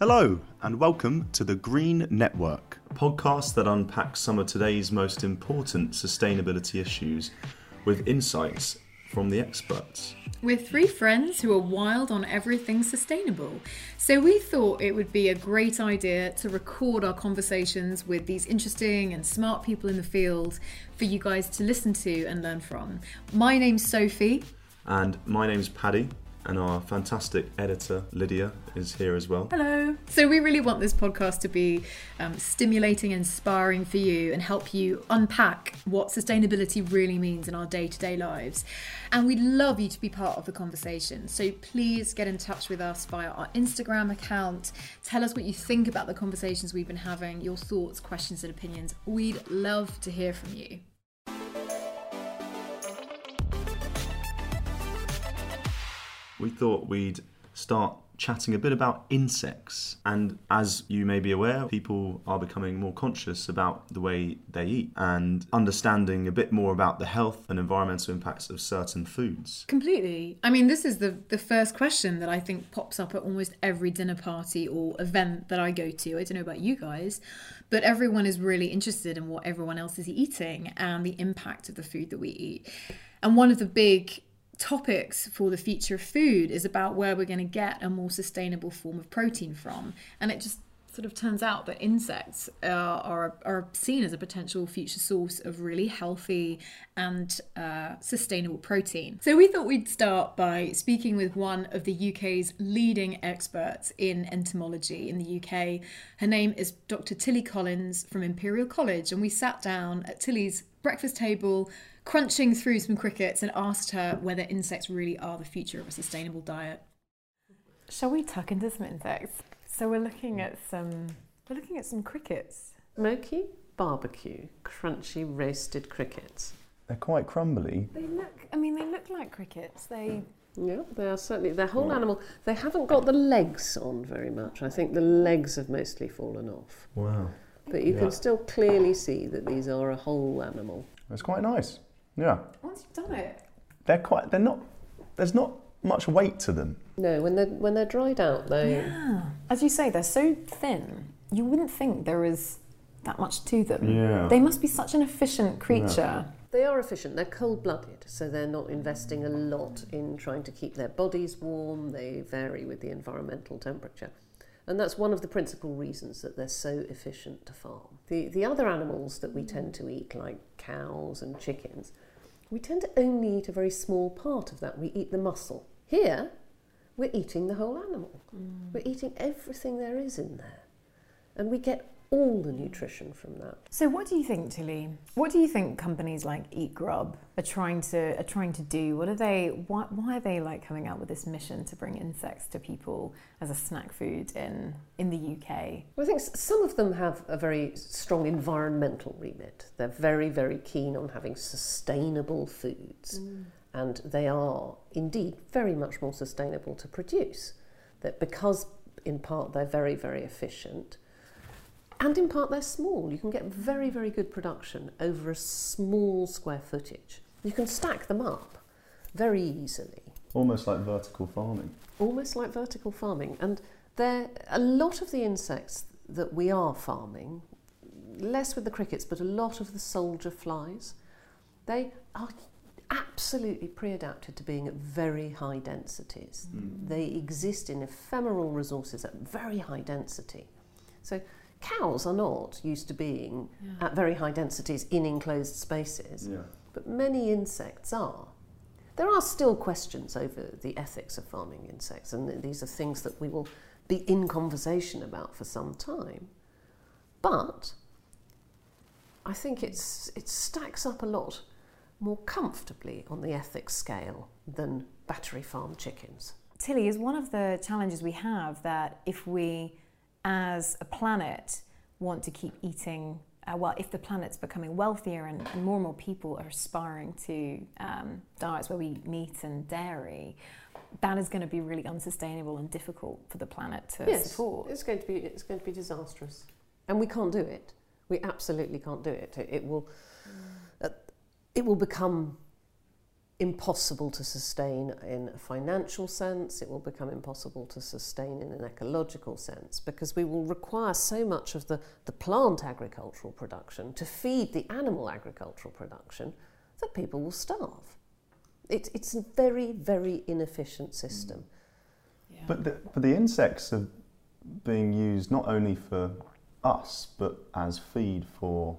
Hello, and welcome to the Green Network. a podcast that unpacks some of today's most important sustainability issues with insights from the experts. We're three friends who are wild on everything sustainable. So we thought it would be a great idea to record our conversations with these interesting and smart people in the field for you guys to listen to and learn from. My name's Sophie. And my name's Paddy, and our fantastic editor Lydia is here as well. Hello. So we really want this podcast to be um, stimulating inspiring for you and help you unpack what sustainability really means in our day-to-day lives. And we'd love you to be part of the conversation. So please get in touch with us via our Instagram account. Tell us what you think about the conversations we've been having, your thoughts, questions, and opinions. We'd love to hear from you. We thought we'd start chatting a bit about insects. And as you may be aware, people are becoming more conscious about the way they eat and understanding a bit more about the health and environmental impacts of certain foods. Completely. I mean, this is the the first question that I think pops up at almost every dinner party or event that I go to. I don't know about you guys, but everyone is really interested in what everyone else is eating and the impact of the food that we eat. And one of the big topics for the future of food is about where we're going to get a more sustainable form of protein from. And it just sort of turns out that insects are, are seen as a potential future source of really healthy and uh, sustainable protein. So we thought we'd start by speaking with one of the UK's leading experts in entomology in the UK. Her name is Dr. Tilly Collins from Imperial College, and we sat down at Tilly's breakfast table crunching through some crickets and asked her whether insects really are the future of a sustainable diet. Shall we tuck into some insects? So we're looking at some we're looking at some crickets. Smoky barbecue, crunchy roasted crickets. They're quite crumbly. They look I mean they look like crickets. They Yeah, they are certainly their whole animal. They haven't got the legs on very much. I think the legs have mostly fallen off. Wow. But you Yeah. can still clearly see that these are a whole animal. It's quite nice. Yeah. Once you've done it, They're quite, they're not, there's not much weight to them. No, when they're when they're dried out, they yeah. As you say, they're so thin. You wouldn't think there is that much to them. Yeah. They must be such an efficient creature. they are efficient. They're cold-blooded, so they're not investing a lot in trying to keep their bodies warm. They vary with the environmental temperature. And that's one of the principal reasons that they're so efficient to farm. The, the other animals that we tend to eat, like cows and chickens, we tend to only eat a very small part of that. We eat the muscle. Here, we're eating the whole animal. Mm. We're eating everything there is in there. And we get all the nutrition from that. So what do you think, Tilly? What do you think companies like Eat Grub are trying to are trying to do? What are they why, why are they like coming out with this mission to bring insects to people as a snack food in in the UK? Well, I think some of them have a very strong environmental remit. They're very, very keen on having sustainable foods, mm. and they are indeed very much more sustainable to produce. That because, in part, they're very, very efficient, and in part, they're small. You can get very, very good production over a small square footage. You can stack them up very easily Almost like vertical farming. almost like vertical farming. And there, a lot of the insects that we are farming, less with the crickets, but a lot of the soldier flies, they are absolutely pre-adapted to being at very high densities. Hmm. They exist in ephemeral resources at very high density. So cows are not used to being at very high densities in enclosed spaces Yeah. but many insects are. There are still questions over the ethics of farming insects, and these are things that we will be in conversation about for some time. But I think it's, it stacks up a lot more comfortably on the ethics scale than battery farm chickens. Tilly, is one of the challenges we have that if we, as a planet, want to keep eating, uh, well, if the planet's becoming wealthier and, and more and more people are aspiring to um, diets where we eat meat and dairy, that is going to be really unsustainable and difficult for the planet to yes, support. it's going to be it's going to be disastrous, and we can't do it. We absolutely can't do it. It, it will uh, it will become impossible to sustain in a financial sense, it will become impossible to sustain in an ecological sense because we will require so much of the, the plant agricultural production to feed the animal agricultural production that people will starve. It, it's a very, very inefficient system. Mm. Yeah. But the, but the insects are being used not only for us, but as feed for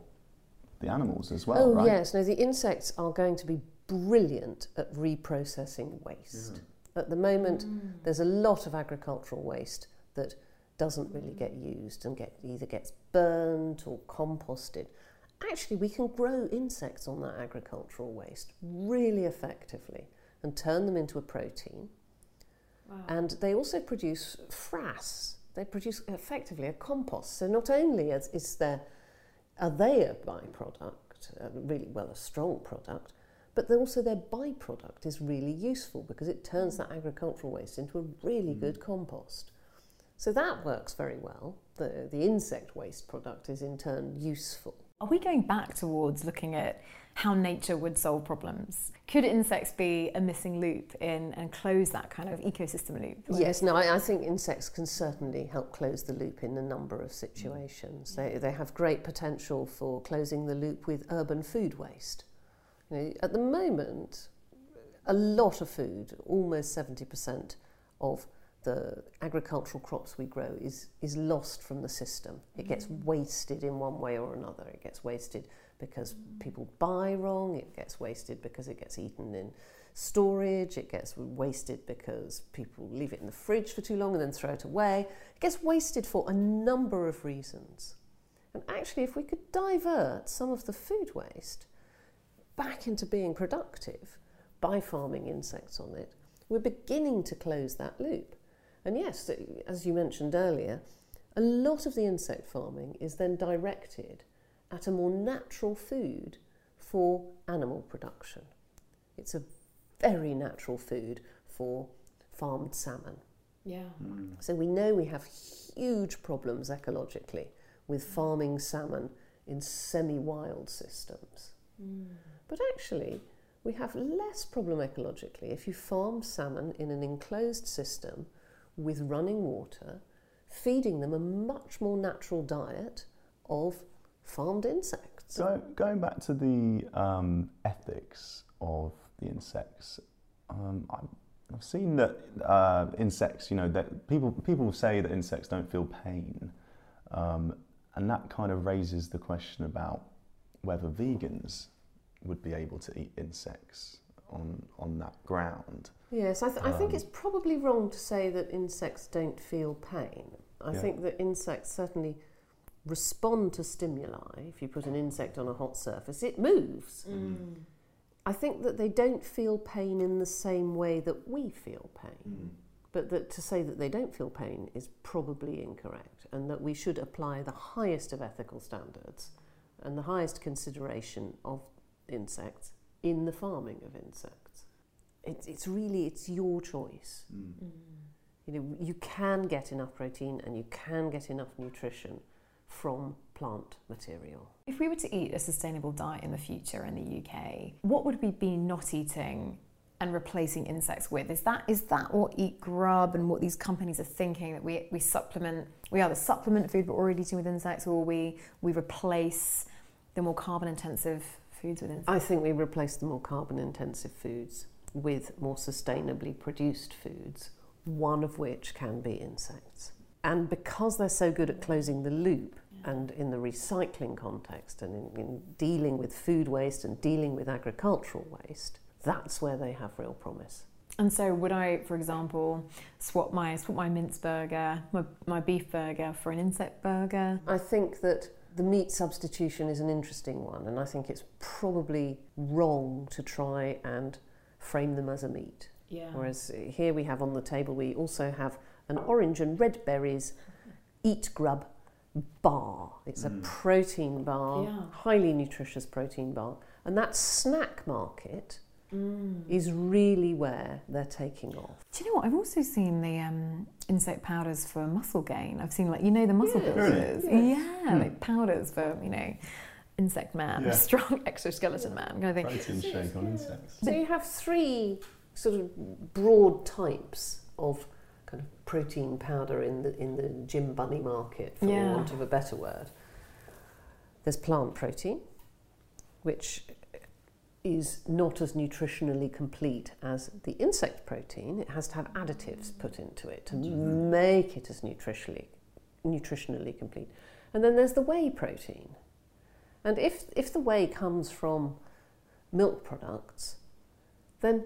the animals as well, oh, right? yes. No, the insects are going to be brilliant at reprocessing waste. At the moment, there's a lot of agricultural waste that doesn't really get used and get either gets burnt or composted. Actually, we can grow insects on that agricultural waste really effectively and turn them into a protein. And they also produce frass. They produce effectively a compost. So not only is, is there are they a byproduct, uh, really well a strong product, but then also their byproduct is really useful because it turns mm. that agricultural waste into a really good mm. compost. So that works very well. The, the insect waste product is in turn useful. Are we going back towards looking at how nature would solve problems? Could insects be a missing loop in and close that kind of ecosystem loop? Yes, no, I, I think insects can certainly help close the loop in a number of mm. situations. They, they have great potential for closing the loop with urban food waste. You know, at the moment, a lot of food, almost 70% of the agricultural crops we grow is, is lost from the system. It gets mm. wasted in one way or another. It gets wasted because mm. people buy wrong, it gets wasted because it gets eaten in storage, it gets wasted because people leave it in the fridge for too long and then throw it away. It gets wasted for a number of reasons. And actually, if we could divert some of the food waste back into being productive by farming insects on it, we're beginning to close that loop. And yes, as you mentioned earlier, a lot of the insect farming is then directed at a more natural food for animal production. It's a very natural food for farmed salmon. Yeah. Hmm. So we know we have huge problems ecologically with farming salmon in semi wild systems. Hmm. But actually, we have less problem ecologically if you farm salmon in an enclosed system with running water, feeding them a much more natural diet of farmed insects. Go, going back to the um, ethics of the insects, um, I've seen that uh, insects, you know, that people people say that insects don't feel pain, um, and that kind of raises the question about whether vegans would be able to eat insects on on that ground. Yes, I, th- I think Um, it's probably wrong to say that insects don't feel pain. I Yeah. think that insects certainly respond to stimuli. If you put an insect on a hot surface, it moves. I think that they don't feel pain in the same way that we feel pain. But that to say that they don't feel pain is probably incorrect, and that we should apply the highest of ethical standards and the highest consideration of insects in the farming of insects. It's, it's really it's your choice. Mm. Mm. You know, you can get enough protein and you can get enough nutrition from plant material. If we were to eat a sustainable diet in the future in the UK, what would we be not eating and replacing insects with? Is that is that what Eat Grub and what these companies are thinking that we, we supplement we either supplement food but already eating with insects or we we replace the more carbon intensive foods with insects? I think we replace the more carbon intensive foods with more sustainably produced foods, one of which can be insects. And because they're so good at closing the loop and in the recycling context and in, in dealing with food waste and dealing with agricultural waste, that's where they have real promise. And so, would I, for example, swap my swap my mince burger, my, my beef burger for an insect burger? I think that the meat substitution is an interesting one, and I think it's probably wrong to try and frame them as a meat. Yeah. Whereas here we have on the table, we also have an orange and red berries eat grub bar. It's a mm. protein bar, Yeah. highly nutritious protein bar, and that snack market Mm. is really where they're taking off. Do you know what? I've also seen the um, insect powders for muscle gain. I've seen like you know the muscle Yes. builders, Really? yeah, like powders for you know insect man, Yeah. strong exoskeleton man kind of thing. Protein shake on insects. So you have three sort of broad types of kind of protein powder in the in the gym bunny market, for Yeah. want of a better word. There's plant protein, which is not as nutritionally complete as the insect protein. It has to have additives put into it to mm-hmm. make it as nutritionally nutritionally complete. And then there's the whey protein. And if if the whey comes from milk products, then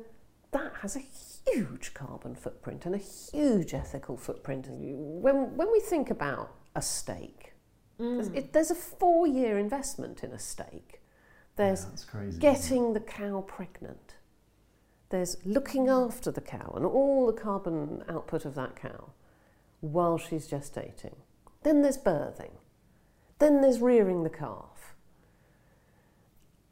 that has a huge carbon footprint and a huge ethical footprint. When, when we think about a steak, there's, mm. it, there's a four year investment in a steak. There's that's crazy. getting the cow pregnant. There's looking after the cow and all the carbon output of that cow while she's gestating. Then there's birthing. Then there's rearing the calf.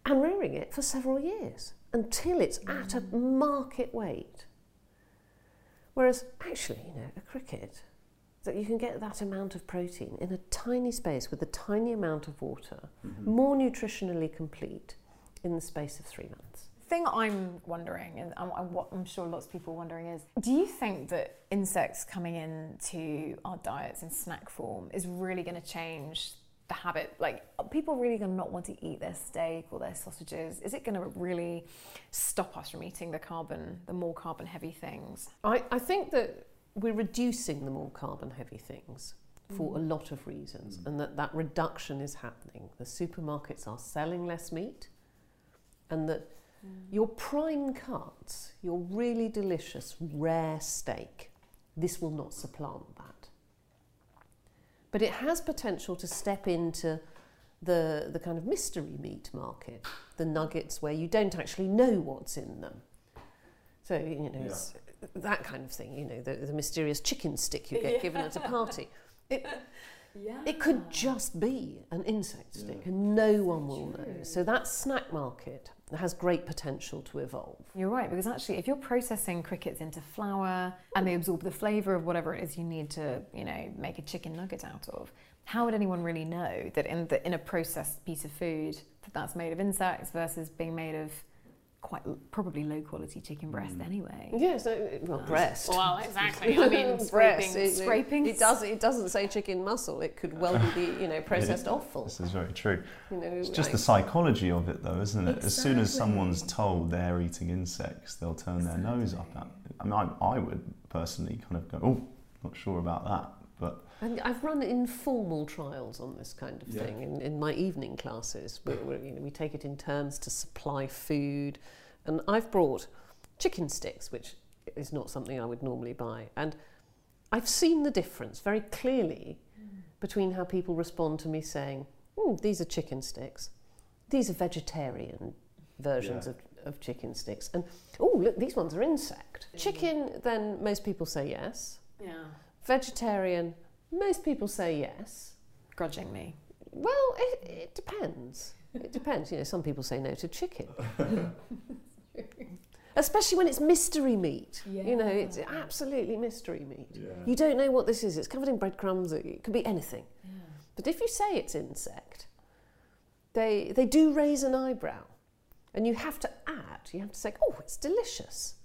And rearing it for several years until it's at a market weight. Whereas actually, you know, a cricket, that you can get that amount of protein in a tiny space with a tiny amount of water, mm-hmm. more nutritionally complete in the space of three months. thing I'm wondering, and I'm, I'm, what I'm sure lots of people are wondering, is do you think that insects coming into our diets in snack form is really going to change the habit? Like, are people really going to not want to eat their steak or their sausages? Is it going to really stop us from eating the carbon, the more carbon heavy things? I, I think that we're reducing the more carbon heavy things for mm. a lot of reasons, mm. and that that reduction is happening. The supermarkets are selling less meat, and that mm. your prime cuts, your really delicious rare steak, this will not supplant that. But it has potential to step into the, the kind of mystery meat market, the nuggets where you don't actually know what's in them. So, you know, it's that kind of thing, you know, the, the mysterious chicken stick you get given at a party. It, it could just be an insect stick and no one will know. So that snack market has great potential to evolve. You're right, because actually, if you're processing crickets into flour and they absorb the flavour of whatever it is you need to, you know, make a chicken nugget out of, how would anyone really know that in the in a processed piece of food that that's made of insects versus being made of quite probably low quality chicken breast anyway? Yeah, uh, well, breast. Well, exactly. I mean, Breast, scraping, it- scraping. It does. It doesn't say chicken muscle. It could well be the you know processed offal. This is very true. You know, It's just like- the psychology of it, though, isn't it? As soon as someone's told they're eating insects, they'll turn their nose up at it. I mean, I, I would personally kind of go, oh, not sure about that. But And I've run informal trials on this kind of Yeah. thing in, in my evening classes, where, where you know, we take it in turns to supply food. And I've brought chicken sticks, which is not something I would normally buy. And I've seen the difference very clearly between how people respond to me saying, "Hmm, these are chicken sticks, these are vegetarian versions Yeah. of, of chicken sticks. And oh, look, these ones are insect. Chicken, then most people say yes. yeah, Vegetarian, most people say yes. grudgingly. Well, it, it depends. It depends. You know, some people say no to chicken. Especially when it's mystery meat. You know, it's absolutely mystery meat. You don't know what this is. It's covered in breadcrumbs. It could be anything. But if you say it's insect, they, they do raise an eyebrow. And you have to add, you have to say, oh, it's delicious.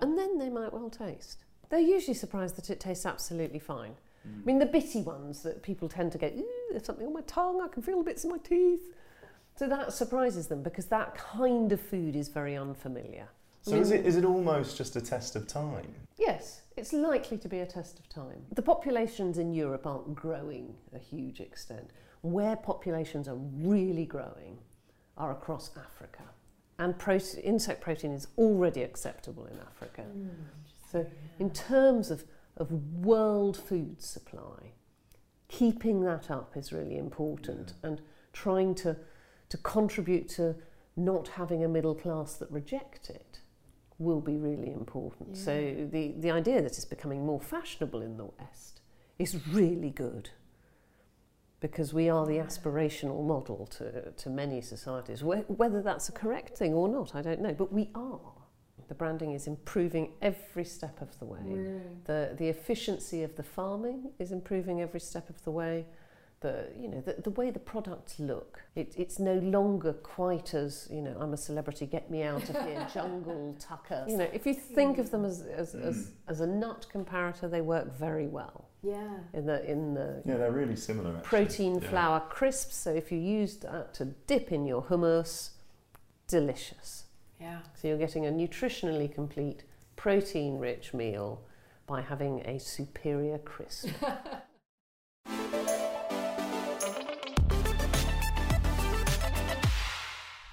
And then they might well taste. They're usually surprised that it tastes absolutely fine. Mm. I mean, the bitty ones that people tend to go, ooh, there's something on my tongue, I can feel the bits in my teeth. So that surprises them because that kind of food is very unfamiliar. so is it, is it almost just a test of time? Yes, it's likely to be a test of time. The populations in Europe aren't growing a huge extent. Where populations are really growing are across Africa. And prote- insect protein is already acceptable in Africa. Mm, so, in terms of, of world food supply, keeping that up is really important and trying to, to contribute to not having a middle class that reject it will be really important. So the, the idea that it's becoming more fashionable in the West is really good because we are the aspirational model to, to many societies. Wh- Whether that's a correct thing or not, I don't know, but we are. The branding is improving every step of the way. The, the efficiency of the farming is improving every step of the way. the you know the, the way the products look. It, it's no longer quite as you know I'm a celebrity, get me out of here, jungle tucker. You know, if you think of them as as, mm. as, as a nut comparator, they work very well. Yeah. In the in the Yeah, they're really similar. Actually. protein Yeah. flour crisps. So if you use that to dip in your hummus, delicious. Yeah. So you're getting a nutritionally complete, protein-rich meal by having a superior crisp.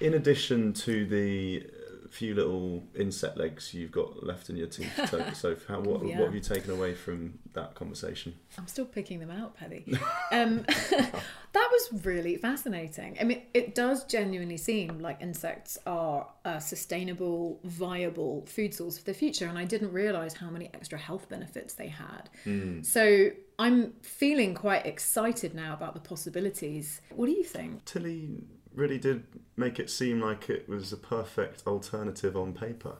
In addition to the few little insect legs you've got left in your teeth, so, so how, what, yeah. what have you taken away from that conversation? I'm still picking them out, Paddy. Um, that was really fascinating. I mean, it does genuinely seem like insects are a sustainable, viable food source for the future, and I didn't realize how many extra health benefits they had. So I'm feeling quite excited now about the possibilities. What do you think? Tilly really did make it seem like it was a perfect alternative on paper.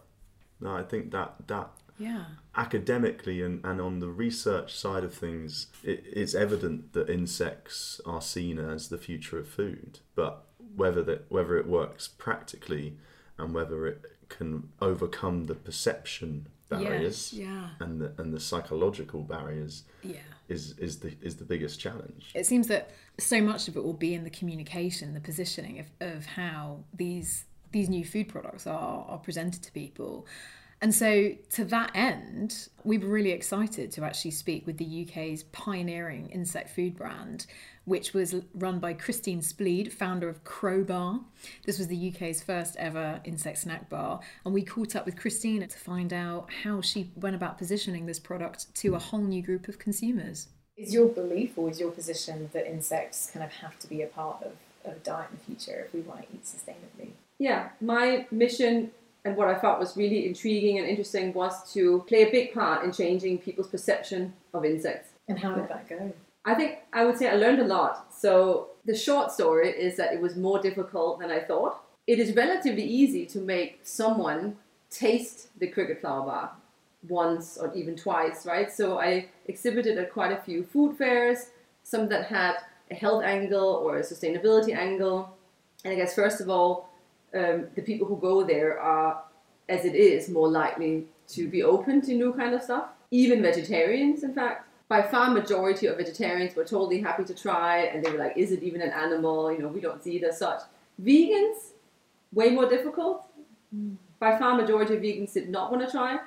No, I think that that Yeah. academically and, and on the research side of things, it, it's evident that insects are seen as the future of food. But whether that whether it works practically and whether it can overcome the perception barriers Yes, yeah. and the and the psychological barriers Yeah. Is is the is the biggest challenge. it seems that so much of it will be in the communication, the positioning of, of how these these new food products are are presented to people. And so, to that end, we were really excited to actually speak with the UK's pioneering insect food brand, which was run by Christine Spliid, founder of Crobar. This was the UK's first ever insect snack bar. And we caught up with Christine to find out how she went about positioning this product to a whole new group of consumers. Is your belief or is your position that insects kind of have to be a part of, of a diet in the future if we want to eat sustainably? Yeah, my mission and what I thought was really intriguing and interesting was to play a big part in changing people's perception of insects. And how did that go? I think I would say I learned a lot. So the short story is that it was more difficult than I thought. It is relatively easy to make someone taste the cricket flour bar once or even twice, right? So I exhibited at quite a few food fairs, some that had a health angle or a sustainability angle. And I guess first of all, um, the people who go there are, as it is, more likely to be open to new kind of stuff. Even vegetarians, in fact. By far majority of vegetarians were totally happy to try and they were like is it even an animal? You know we don't see it as such. Vegans way more difficult. Hmm. By far majority of vegans did not want to try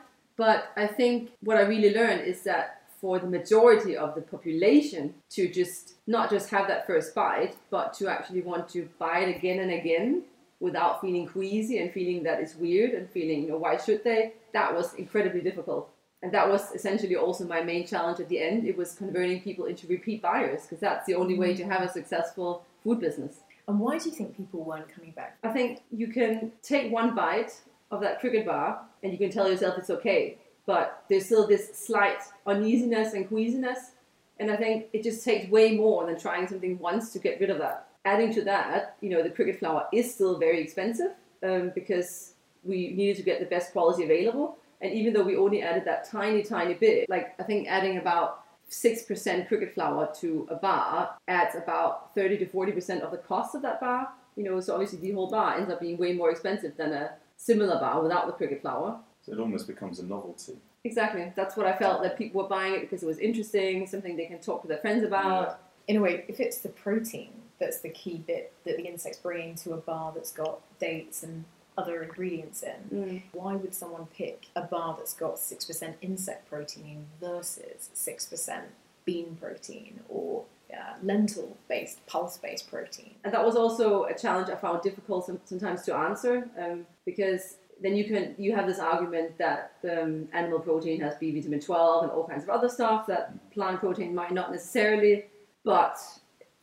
but i think what i really learned is that for the majority of the population to just not just have that first bite but to actually want to buy it again and again without feeling queasy and feeling that it's weird and feeling you know why should they that was incredibly difficult and that was essentially also my main challenge at the end. It was converting people into repeat buyers because that's the only way to have a successful food business. And why do you think people weren't coming back? I think you can take one bite of that cricket bar and you can tell yourself it's okay, but there's still this slight uneasiness and queasiness. And I think it just takes way more than trying something once to get rid of that. Adding to that, you know, the cricket flour is still very expensive um, because we needed to get the best quality available. And even though we only added that tiny, tiny bit, like I think adding about 6% cricket flour to a bar adds about 30 to 40% of the cost of that bar. You know, so obviously the whole bar ends up being way more expensive than a similar bar without the cricket flour. So it almost becomes a novelty. Exactly. That's what I felt that people were buying it because it was interesting, something they can talk to their friends about. In a way, if it's the protein that's the key bit that the insect's bringing to a bar that's got dates and other ingredients in, why would someone pick a bar that's got 6% insect protein versus 6% bean protein or uh, lentil based, pulse based protein? And that was also a challenge I found difficult sometimes to answer um, because then you can you have this argument that um, animal protein has B vitamin 12 and all kinds of other stuff that plant protein might not necessarily, but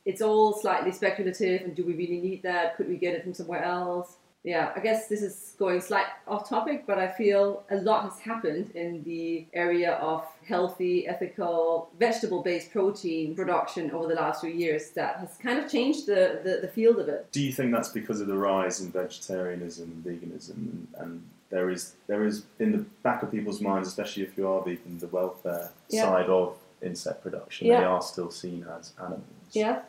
it's all slightly speculative. And do we really need that? Could we get it from somewhere else? Yeah, I guess this is going slight off topic, but I feel a lot has happened in the area of healthy, ethical, vegetable-based protein production over the last few years that has kind of changed the, the, the field of it. Do you think that's because of the rise in vegetarianism and veganism, and, and there is there is in the back of people's minds, especially if you are vegan, the welfare Yeah. side of insect production. Yeah. They are still seen as animals. Yeah.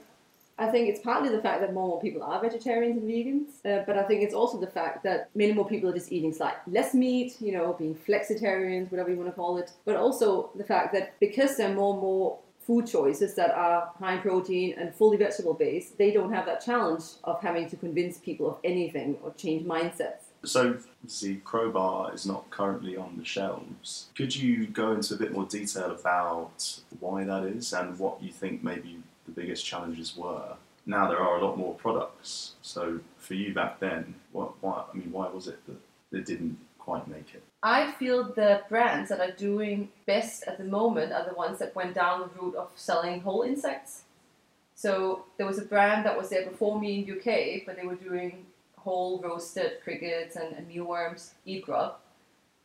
I think it's partly the fact that more and more people are vegetarians and vegans, uh, but I think it's also the fact that many more people are just eating slightly less meat, you know, being flexitarians, whatever you want to call it. But also the fact that because there are more and more food choices that are high in protein and fully vegetable based, they don't have that challenge of having to convince people of anything or change mindsets. So, the Crobar is not currently on the shelves. Could you go into a bit more detail about why that is and what you think maybe the biggest challenges were? Now there are a lot more products. So, for you back then, what, why? I mean, why was it that it didn't quite make it? I feel the brands that are doing best at the moment are the ones that went down the route of selling whole insects. So there was a brand that was there before me in UK, but they were doing whole roasted crickets and, and mealworms, eat grub.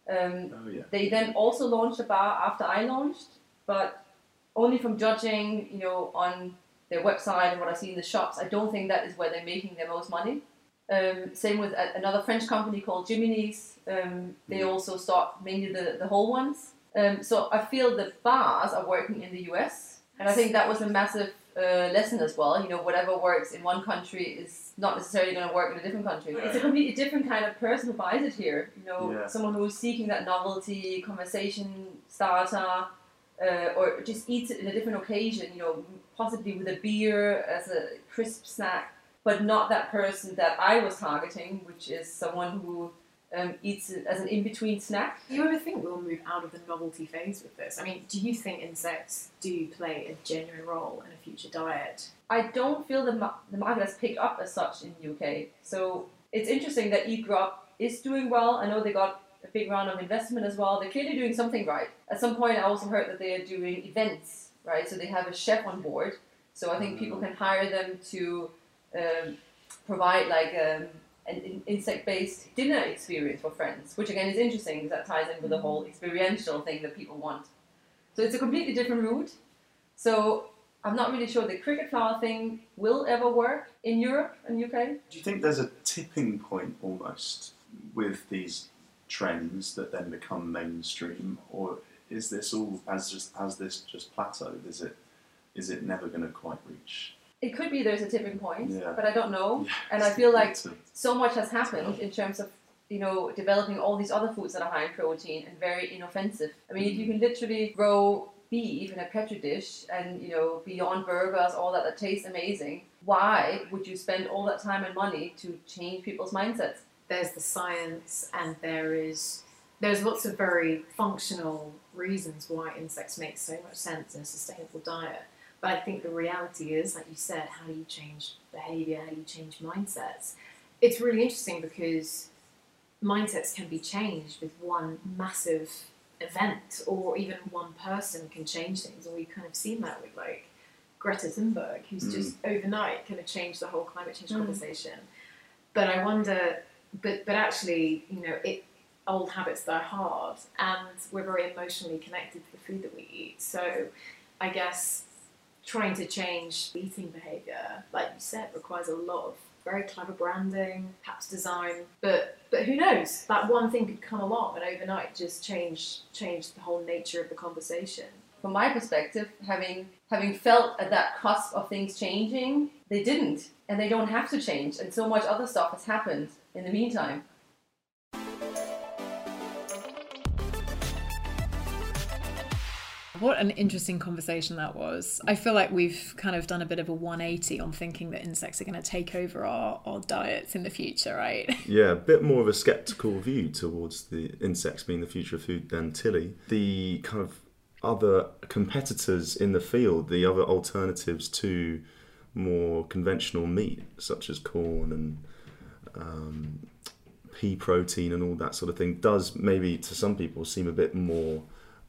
Um, Oh yeah. they then also launched a bar after I launched, but only from judging, you know, on their website and what I see in the shops, I don't think that is where they're making their most money. Um, same with a- another French company called Jimini's. Um, they also stock mainly the, the whole ones. Um, so I feel the bars are working in the US, and I think that was a massive uh, lesson as well. You know, whatever works in one country is not necessarily going to work in a different country. It's a completely different kind of person who buys it here. You know, Yeah. someone who's seeking that novelty, conversation starter, uh, or just eats it in a different occasion. You know, possibly with a beer as a crisp snack, but not that person that I was targeting, which is someone who um, eats it as an in-between snack. Do you ever think we'll move out of the novelty phase with this? I mean, do you think insects do play a genuine role in a future diet? I don't feel the, ma- the market has picked up as such in the UK. So it's interesting that Eat Grub is doing well. I know they got a big round of investment as well. They're clearly doing something right. At some point, I also heard that they are doing events, right? So they have a chef on board. So I think people can hire them to um, provide like um, an insect-based dinner experience for friends, which again is interesting because that ties in with the whole experiential thing that people want. So it's a completely different route. So I'm not really sure the cricket flour thing will ever work in Europe and UK. Do you think there's a tipping point almost with these trends that then become mainstream, or is this all as just has this just plateaued? Is it is it never going to quite reach? It could be there's a tipping point, Yeah. but I don't know. Yeah, And I feel like difficult so much has happened in terms of you know developing all these other foods that are high in protein and very inoffensive. I mean, if you mm. can literally grow beef in a petri dish and you know beyond burgers, all that that tastes amazing, why would you spend all that time and money to change people's mindsets? There's the science, and there is there's lots of very functional reasons why insects make so much sense in a sustainable diet. But I think the reality is, like you said, how do you change behavior? How do you change mindsets? It's really interesting because mindsets can be changed with one massive event, or even one person can change things. And we've kind of seen that with like Greta Thunberg, who's Mm. just overnight kind of changed the whole climate change Mm. conversation. But I wonder, but but actually, you know, it old habits die hard, and we're very emotionally connected to the food that we eat. So, I guess trying to change eating behavior, like you said, requires a lot of very clever branding, perhaps design. But but who knows? That one thing could come along and overnight just change change the whole nature of the conversation. from my perspective, having having felt at that cusp of things changing, they didn't, and they don't have to change, and so much other stuff has happened in the meantime. What an interesting conversation that was. I feel like we've kind of done a bit of a 180 on thinking that insects are going to take over our, our diets in the future, right? Yeah, a bit more of a skeptical view towards the insects being the future of food than Tilly. The kind of other competitors in the field, the other alternatives to more conventional meat, such as Quorn and um, pea protein and all that sort of thing, does maybe to some people seem a bit more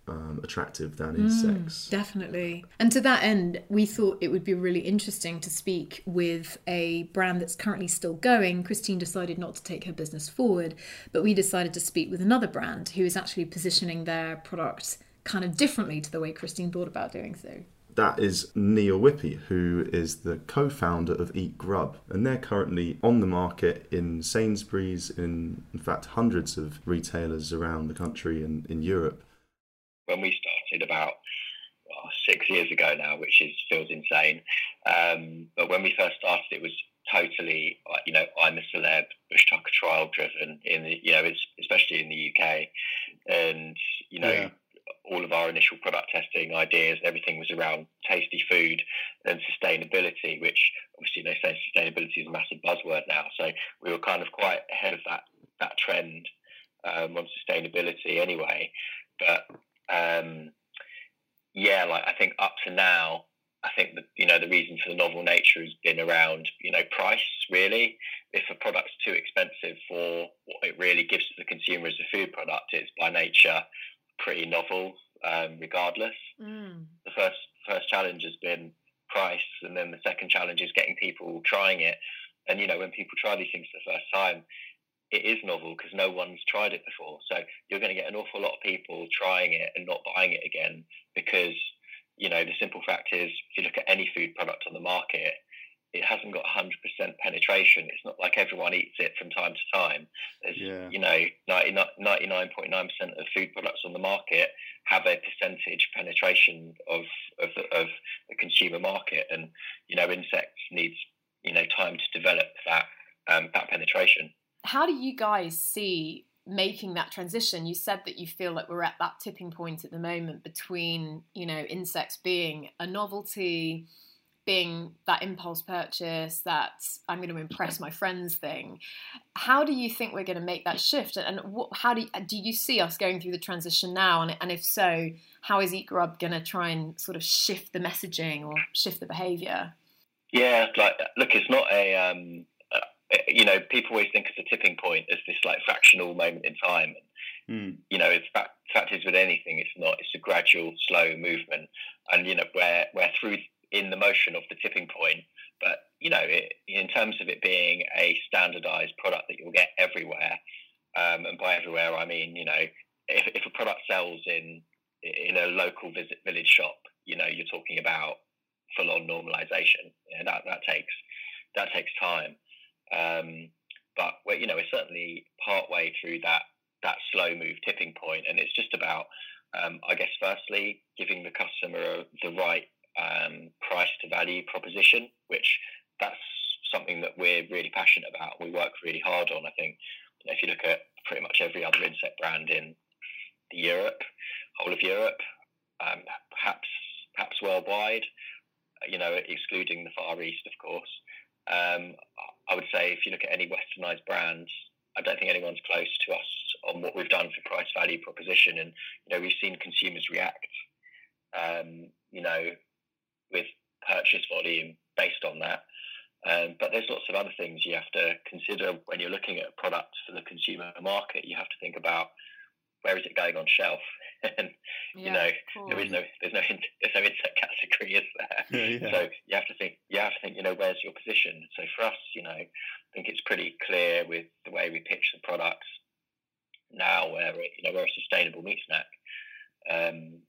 um, attractive than insects. Definitely. And to that end, we thought it would be really interesting to speak with a brand that's currently still going. Christine decided not to take her business forward, but we decided to speak with another brand who is actually positioning their product kind of differently to the way Christine thought about doing so. That is Neil Whippey, who is the co founder of Eat Grub. And they're currently on the market in Sainsbury's, in, in fact, hundreds of retailers around the country and in Europe. when we started about six years ago now, which is feels insane. Um, but when we first started, it was totally, uh, you know, I'm a celeb, bush tucker trial driven in the, you know, it's especially in the UK, and you know. Yeah. All of our initial product testing ideas, everything was around tasty food and sustainability, which obviously they say sustainability is a massive buzzword now. So we were kind of quite ahead of that that trend um, on sustainability anyway. But um, yeah, like I think up to now, I think that you know the reason for the novel nature has been around you know price really. If a product's too expensive for what it really gives to the consumer as a food product, it's by nature pretty novel, um, regardless. Mm. The first first challenge has been price, and then the second challenge is getting people trying it. And you know when people try these things for the first time, it is novel because no one's tried it before. So you're going to get an awful lot of people trying it and not buying it again because, you know, the simple fact is if you look at any food product on the market, it hasn't got 100% penetration. It's not like everyone eats it from time to time. There's, yeah. you know, 99.9% of food products on the market have a percentage penetration of, of, of the consumer market. And, you know, insects needs, you know, time to develop that, um, that penetration how do you guys see making that transition? You said that you feel like we're at that tipping point at the moment between, you know, insects being a novelty, being that impulse purchase, that I'm going to impress my friends thing. How do you think we're going to make that shift? And what, how do you, do you see us going through the transition now? And, and if so, how is Eat Grub going to try and sort of shift the messaging or shift the behaviour? Yeah, like look, it's not a um, you know, people always think of the tipping point as this like fractional moment in time. Mm. You know, it's fact, fact is with anything, it's not. It's a gradual, slow movement, and you know, we're we're through in the motion of the tipping point. But you know, it, in terms of it being a standardized product that you'll get everywhere, um, and by everywhere I mean, you know, if, if a product sells in in a local visit village shop, you know, you're talking about full on normalization. You know, that that takes that takes time. Um, but we're, you know, we're certainly part way through that that slow move tipping point, and it's just about, um, I guess, firstly giving the customer the right um, price to value proposition, which that's something that we're really passionate about. We work really hard on. I think you know, if you look at pretty much every other insect brand in Europe, whole of Europe, um, perhaps perhaps worldwide, you know, excluding the Far East, of course. Um, I would say if you look at any westernized brands, I don't think anyone's close to us on what we've done for price value proposition. And, you know, we've seen consumers react, um, you know, with purchase volume based on that. Um, but there's lots of other things you have to consider when you're looking at products for the consumer market. You have to think about where is it going on shelf? and yeah, you know, there is no there's no there's no insect category, is there? yeah. So you have to think you have to think, you know, where's your position? So for us, you know, I think it's pretty clear with the way we pitch the products now where it, you know we're a sustainable meat snack. Um,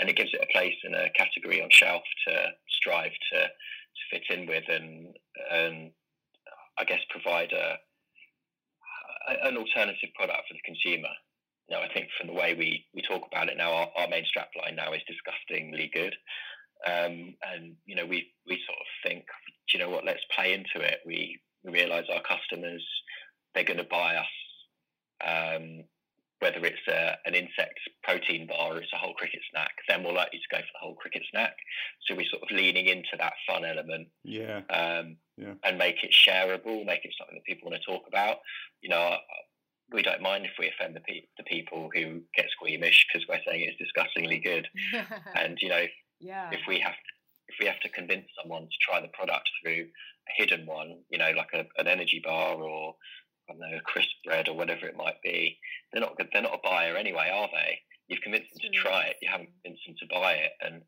and it gives it a place in a category on shelf to strive to, to fit in with and, and I guess provide a, an alternative product for the consumer you know, I think from the way we, we talk about it now, our, our main strapline now is disgustingly good. Um, and, you know, we, we sort of think, you know what, let's play into it. We, we realize our customers, they're going to buy us, um, whether it's a, an insect protein bar or it's a whole cricket snack, they're more likely to go for the whole cricket snack. So we're sort of leaning into that fun element. Yeah. Um, yeah. And make it shareable, make it something that people want to talk about. You know, we don't mind if we offend the, pe- the people who get squeamish because we're saying it's disgustingly good. and you know, yeah. if we have if we have to convince someone to try the product through a hidden one, you know, like a, an energy bar or I don't know, a crisp bread or whatever it might be, they're not good. They're not a buyer anyway, are they? You've convinced them to try it. You haven't convinced them to buy it, and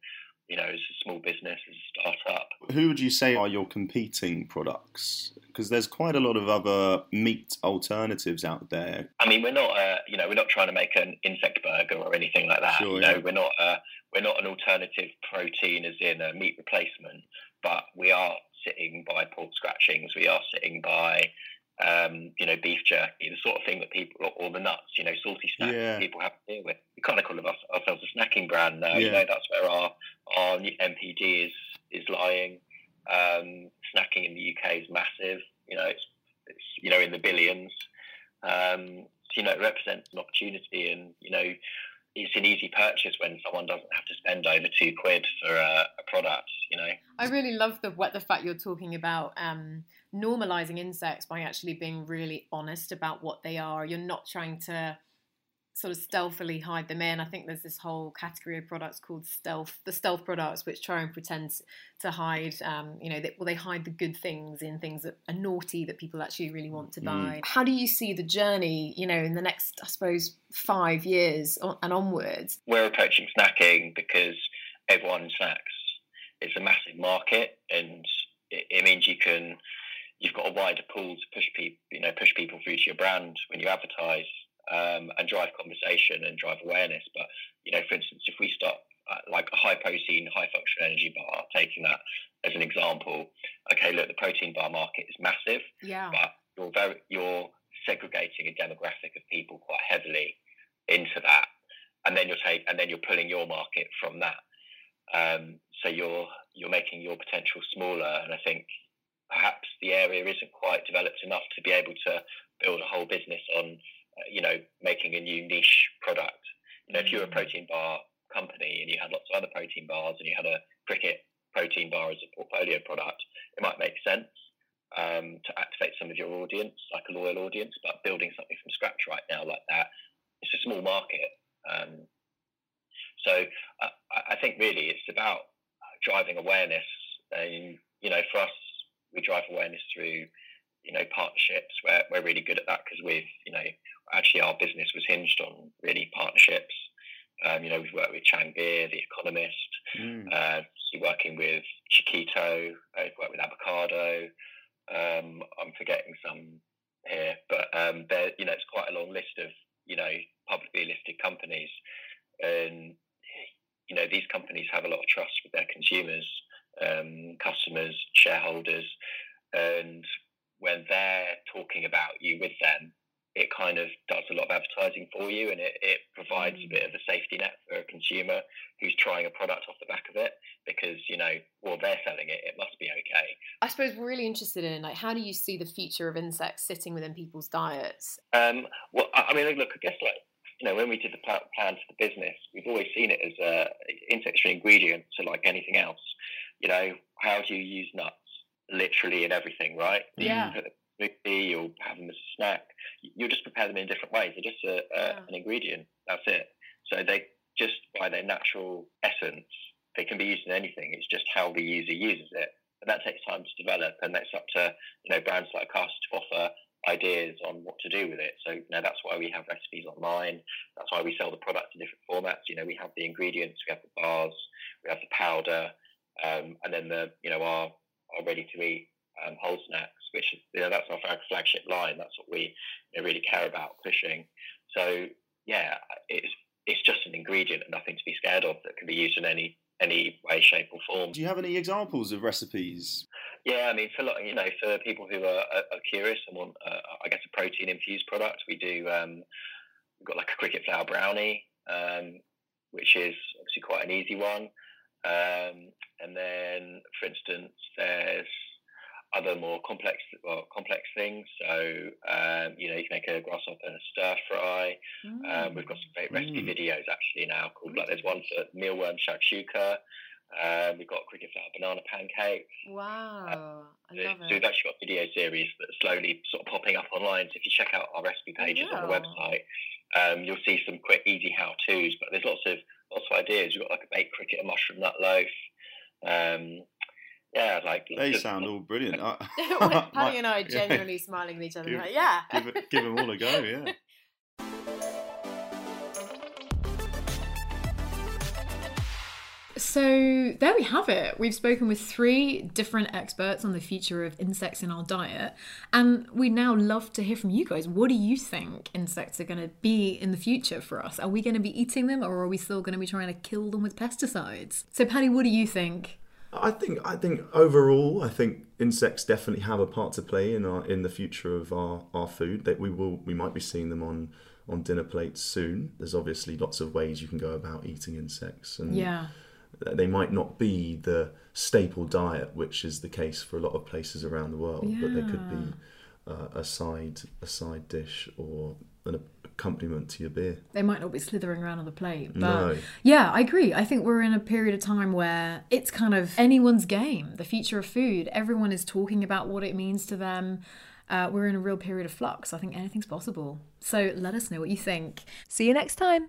you know, as a small business, as a startup. Who would you say are your competing products? Because there's quite a lot of other meat alternatives out there. I mean, we're not, uh, you know, we're not trying to make an insect burger or anything like that. Sure, you yeah. we're not, uh, we're not an alternative protein, as in a meat replacement. But we are sitting by pork scratchings. We are sitting by um, you know, beef jerky, the sort of thing that people, or the nuts, you know, salty snacks yeah. people have to deal with. We kind of call ourselves a snacking brand now. Yeah. You know, that's where our our NPD is is lying. Um, snacking in the UK is massive. You know, it's, it's you know in the billions. Um, so, you know, it represents an opportunity, and you know, it's an easy purchase when someone doesn't have to spend over two quid for a, a product. You know, I really love the what the fact you're talking about um, normalizing insects by actually being really honest about what they are. You're not trying to sort of stealthily hide them in. I think there's this whole category of products called stealth, the stealth products, which try and pretend to hide, um, you know, they, well, they hide the good things in things that are naughty that people actually really want to buy. Mm. How do you see the journey, you know, in the next, I suppose, five years and onwards? We're approaching snacking because everyone snacks. It's a massive market, and it, it means you can. You've got a wider pool to push people, you know, push people through to your brand when you advertise um, and drive conversation and drive awareness. But you know, for instance, if we start uh, like a high protein, high function energy bar, taking that as an example, okay, look, the protein bar market is massive, yeah, but you're very you're segregating a demographic of people quite heavily into that, and then you're take and then you're pulling your market from that. Um, so you're you're making your potential smaller, and I think perhaps the area isn't quite developed enough to be able to build a whole business on uh, you know, making a new niche product. You know, if you're a mm. protein bar company and you had lots of other protein bars and you had a cricket protein bar as a portfolio product, it might make sense um, to activate some of your audience, like a loyal audience. But building something from scratch right now like that, it's a small market. Um, so uh, I think really it's about driving awareness. And you know, for us, we drive awareness through you know partnerships. We're we're really good at that because we've you know actually our business was hinged on really partnerships. Um, you know, we've worked with Chang Beer, The Economist, mm. uh, working with Chiquito, uh, we've worked with Ocado. Um, I'm forgetting some here, but um, there, you know, it's quite a long list of you know publicly listed companies, and you know these companies have a lot of trust with their consumers, um, customers, shareholders, and when they're talking about you with them, it kind of does a lot of advertising for you and it, it provides mm. a bit of a safety net for a consumer who's trying a product off the back of it because you know well they're selling it it must be okay. I suppose we're really interested in like how do you see the future of insects sitting within people's diets? Um, well i mean look i guess like you know when we did the plan for the business we've always seen it as a insects are an ingredient to like anything else you know how do you use nuts literally in everything right yeah smoothie or have them as a snack. You'll just prepare them in different ways. They're just a, a, yeah. an ingredient. That's it. So they just by their natural essence, they can be used in anything. It's just how the user uses it, and that takes time to develop. And that's up to you know brands like us to offer ideas on what to do with it. So you know that's why we have recipes online. That's why we sell the product in different formats. You know we have the ingredients, we have the bars, we have the powder, um, and then the you know our our ready to eat um, whole snacks, which you know, that's our flagship line. That's what we you know, really care about pushing. So yeah, it's it's just an ingredient and nothing to be scared of that can be used in any any way, shape, or form. Do you have any examples of recipes? Yeah, I mean, for you know, for people who are, are curious and want, uh, I guess, a protein infused product, we do. Um, we've got like a cricket flour brownie, um, which is obviously quite an easy one. Um, and then, for instance, there's other more complex well, complex things. So um, you know you can make a grasshopper and a stir fry. Mm. Um, we've got some great recipe mm. videos actually now called like there's one for mealworm shakshuka. Um, we've got cricket flour banana pancakes. Wow, uh, I love so, it. So we've actually got video series that are slowly sort of popping up online. So if you check out our recipe pages on the website, um, you'll see some quick, easy how-tos. But there's lots of lots of ideas. We've got like a baked cricket, a mushroom nut loaf. Um, yeah, like they sound all brilliant. Paddy and I are genuinely yeah. smiling at each other. Give, like, yeah, give, it, give them all a go. Yeah. So there we have it. We've spoken with three different experts on the future of insects in our diet, and we'd now love to hear from you guys. What do you think insects are going to be in the future for us? Are we going to be eating them, or are we still going to be trying to kill them with pesticides? So, Paddy, what do you think? I think I think overall, I think insects definitely have a part to play in our in the future of our, our food. That we will we might be seeing them on on dinner plates soon. There's obviously lots of ways you can go about eating insects, and yeah. They might not be the staple diet, which is the case for a lot of places around the world, yeah. but they could be uh, a side a side dish or an accompaniment to your beer. They might not be slithering around on the plate, but no. yeah, I agree. I think we're in a period of time where it's kind of anyone's game. The future of food. Everyone is talking about what it means to them. Uh, we're in a real period of flux. I think anything's possible. So let us know what you think. See you next time.